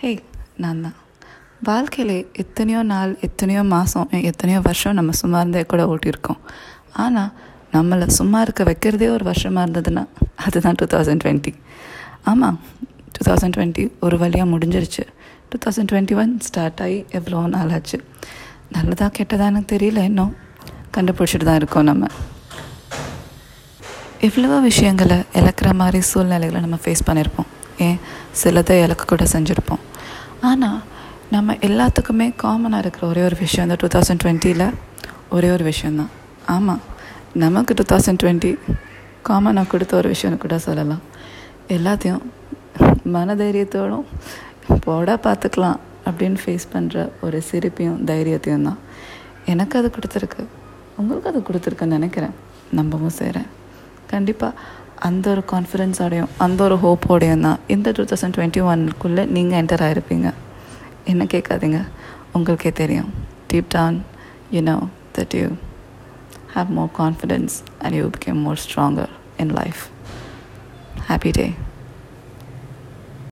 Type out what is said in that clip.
ஹே நான் தான் வாழ்க்கையில் எத்தனையோ நாள் எத்தனையோ மாதம் எத்தனையோ வருஷம் நம்ம சும்மா இருந்தே கூட ஓட்டியிருக்கோம். ஆனால் நம்மளை சும்மா இருக்க வைக்கிறதே ஒரு வருஷமாக இருந்ததுன்னா அதுதான் டூ தௌசண்ட் டுவெண்ட்டி ஆமாம் டூ தௌசண்ட் டுவெண்ட்டி ஒரு வழியாக முடிஞ்சிருச்சு. Two thousand twenty one start ஆகி எவ்வளோ நாள் ஆச்சு. நல்லதாக கெட்டதா எனக்கு தெரியல இன்னும். கண்டுபிடிச்சிட்டு தான் இருக்கோம் நம்ம. எவ்வளவோ விஷயங்களை இழக்கிற மாதிரி சூழ்நிலைகளை நம்ம ஃபேஸ் பண்ணியிருப்போம். ஏன்? சிலதை இலக்கு கூட செஞ்சுருப்போம். ஆனால் நம்ம எல்லாத்துக்குமே காமனாக இருக்கிற ஒரே ஒரு விஷயம் இந்த டூ தௌசண்ட் டுவெண்ட்டியில் ஒரே ஒரு விஷயந்தான் ஆமாம் நமக்கு டூ தௌசண்ட் டுவெண்ட்டி காமனாக கொடுத்த ஒரு விஷயம்னு கூட சொல்லலாம். எல்லாத்தையும் மனதைரியத்தோடும் போட பார்த்துக்கலாம் அப்படின்னு ஃபேஸ் பண்ணுற ஒரு சிரிப்பையும் தைரியத்தையும் தான் எனக்கு அது கொடுத்துருக்கு. உங்களுக்கு அது கொடுத்துருக்குன்னு நினைக்கிறேன். நம்பவும் செய்கிறேன் கண்டிப்பாக அந்த ஒரு கான்ஃபிடென்ஸோடையும் அந்த ஒரு ஹோப்போடையும் தான். இந்த டூ தௌசண்ட் டுவெண்ட்டி ஒன்னுக்குள்ளே நீங்கள் என்டர் ஆகிருப்பீங்க என்ன கேட்காதீங்க. உங்களுக்கே தெரியும். Deep down you know that you have more confidence and you became more stronger in life happy day